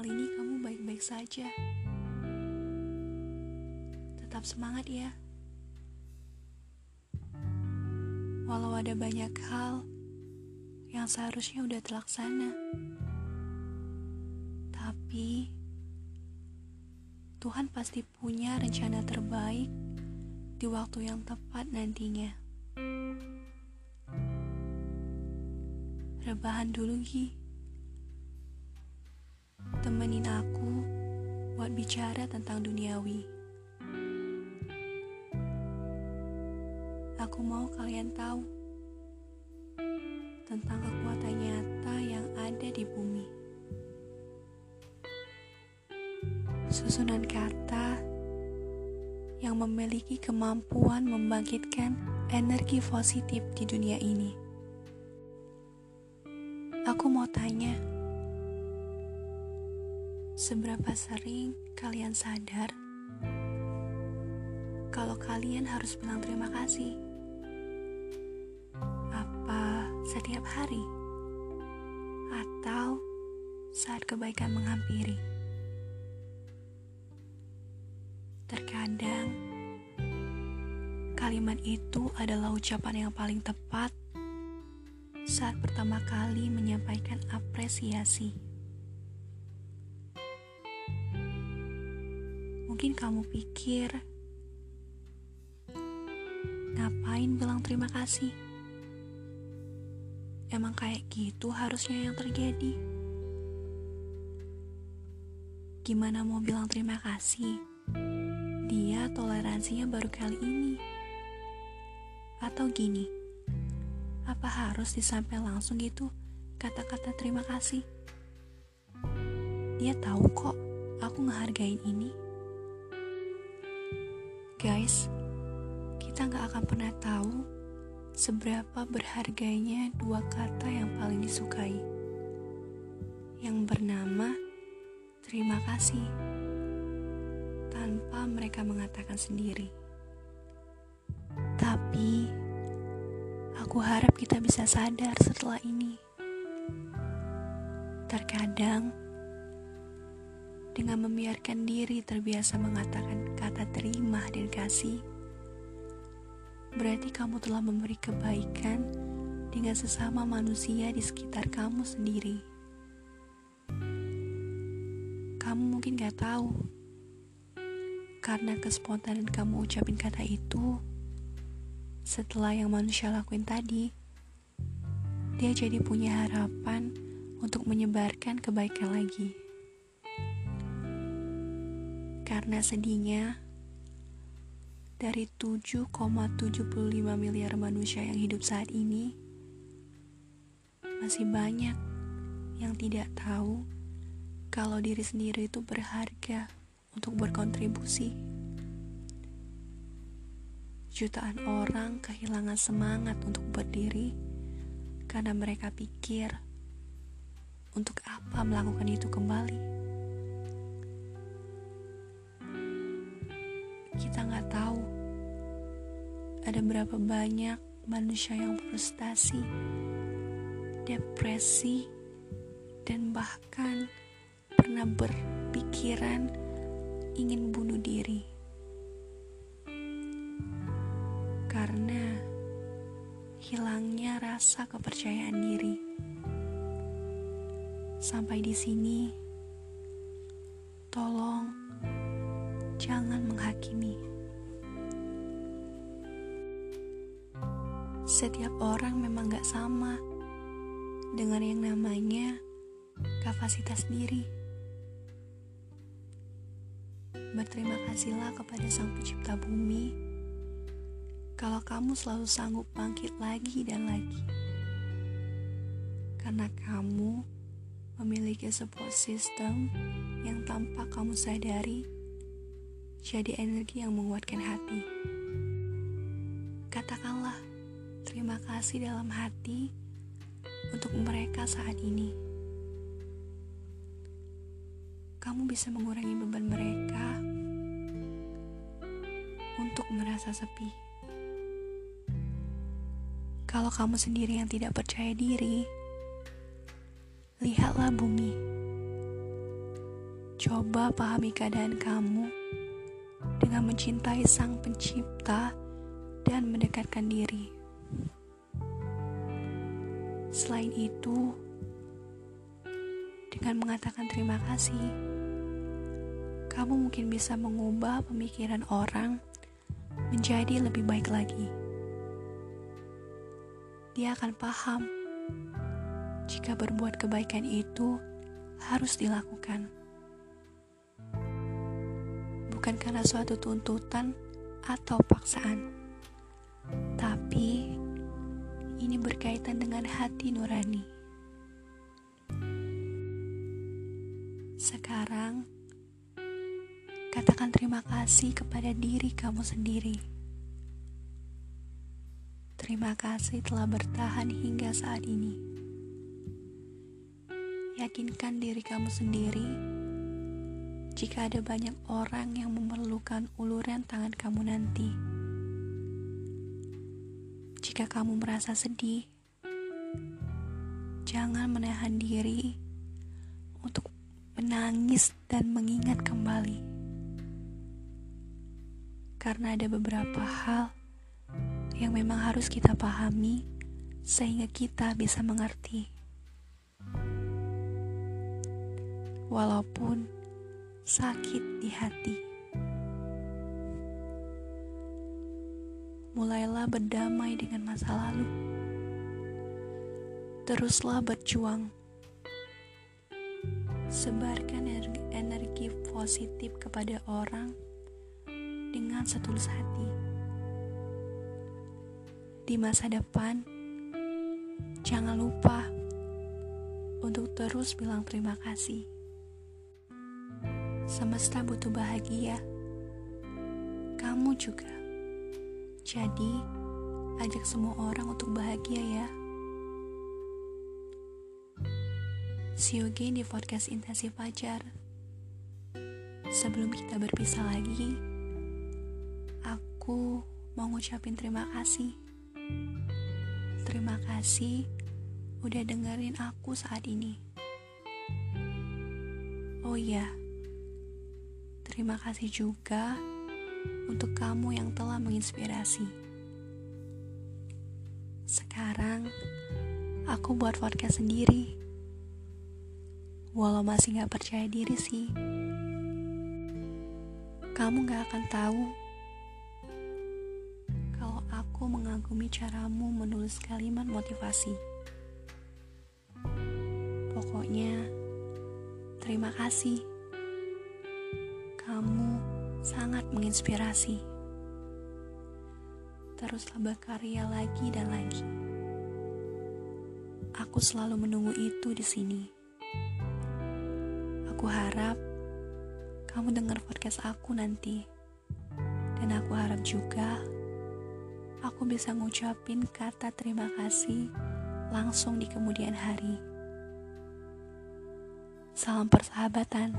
kali ini kamu baik-baik saja. Tetap semangat ya. Walau ada banyak hal yang seharusnya udah terlaksana. Tapi Tuhan pasti punya rencana terbaik di waktu yang tepat nantinya. Rebahan dulu, Gi. Temenin aku buat bicara tentang duniawi. Aku mau kalian tahu tentang kekuatan nyata yang ada di bumi. Susunan kata yang memiliki kemampuan membangkitkan energi positif di dunia ini. Aku mau tanya, seberapa sering kalian sadar kalau kalian harus bilang terima kasih? setiap hari atau saat kebaikan menghampiri. Terkadang kalimat itu adalah ucapan yang paling tepat saat pertama kali menyampaikan apresiasi. Mungkin kamu pikir, ngapain bilang terima kasih? Emang kayak gitu harusnya yang terjadi. Gimana mau bilang terima kasih? Dia toleransinya baru kali ini. Atau gini, apa harus disampaikan langsung gitu kata-kata terima kasih? Dia tahu kok aku ngehargain ini. Guys, kita nggak akan pernah tahu seberapa berharganya dua kata yang paling disukai, yang bernama "terima kasih" tanpa mereka mengatakan sendiri. Tapi, aku harap kita bisa sadar setelah ini. Terkadang, dengan membiarkan diri terbiasa mengatakan kata terima dan kasih, berarti kamu telah memberi kebaikan dengan sesama manusia di sekitar kamu sendiri. Kamu mungkin gak tahu, karena kespontanan kamu ucapin kata itu, setelah yang manusia lakuin tadi, dia jadi punya harapan untuk menyebarkan kebaikan lagi. Karena sedihnya, dari 7,75 miliar manusia yang hidup saat ini, masih banyak yang tidak tahu kalau diri sendiri itu berharga untuk berkontribusi. Jutaan orang kehilangan semangat untuk berdiri karena mereka pikir untuk apa melakukan itu kembali. Kita nggak tahu ada berapa banyak manusia yang frustasi, depresi, dan bahkan pernah berpikiran ingin bunuh diri karena hilangnya rasa kepercayaan diri. Sampai di sini, tolong jangan menghakimi. Setiap orang memang gak sama dengan yang namanya kapasitas diri. Berterima kasihlah kepada Sang Pencipta Bumi kalau kamu selalu sanggup bangkit lagi dan lagi. Karena kamu memiliki sebuah sistem yang tanpa kamu sadari jadi energi yang menguatkan hati. Katakanlah terima kasih dalam hati untuk mereka saat ini. Kamu bisa mengurangi beban mereka untuk merasa sepi. Kalau kamu sendiri yang tidak percaya diri, lihatlah bumi. Coba pahami keadaan kamu dengan mencintai Sang Pencipta dan mendekatkan diri. Selain itu, dengan mengatakan terima kasih, kamu mungkin bisa mengubah pemikiran orang menjadi lebih baik lagi. Dia akan paham jika berbuat kebaikan itu harus dilakukan, bukan karena suatu tuntutan atau paksaan, tapi ini berkaitan dengan hati nurani. Sekarang, katakan terima kasih kepada diri kamu sendiri. Terima kasih telah bertahan hingga saat ini. Yakinkan diri kamu sendiri jika ada banyak orang yang memerlukan uluran tangan kamu nanti. Jika kamu merasa sedih, jangan menahan diri untuk menangis dan mengingat kembali, karena ada beberapa hal yang memang harus kita pahami sehingga kita bisa mengerti. Walaupun sakit di hati. mulailah berdamai dengan masa lalu. Teruslah berjuang. Sebarkan energi, positif kepada orang dengan setulus hati. Di masa depan, jangan lupa untuk terus bilang terima kasih. Semesta butuh bahagia. Kamu juga. Jadi, ajak semua orang untuk bahagia ya. See you again di podcast Intensif Fajar. Sebelum kita berpisah lagi, aku mau ngucapin terima kasih. Terima kasih udah dengerin aku saat ini. Oh iya, terima kasih juga untuk kamu yang telah menginspirasi. Sekarang, aku buat podcast sendiri. Walau masih gak percaya diri sih. Kamu gak akan tahu kalau aku mengagumi caramu menulis kalimat motivasi. Pokoknya, terima kasih. Kamu sangat menginspirasi. Teruslah berkarya lagi dan lagi. Aku selalu menunggu itu di sini. Aku harap kamu dengar podcast aku nanti. Dan aku harap juga aku bisa ngucapin kata terima kasih langsung di kemudian hari. Salam persahabatan.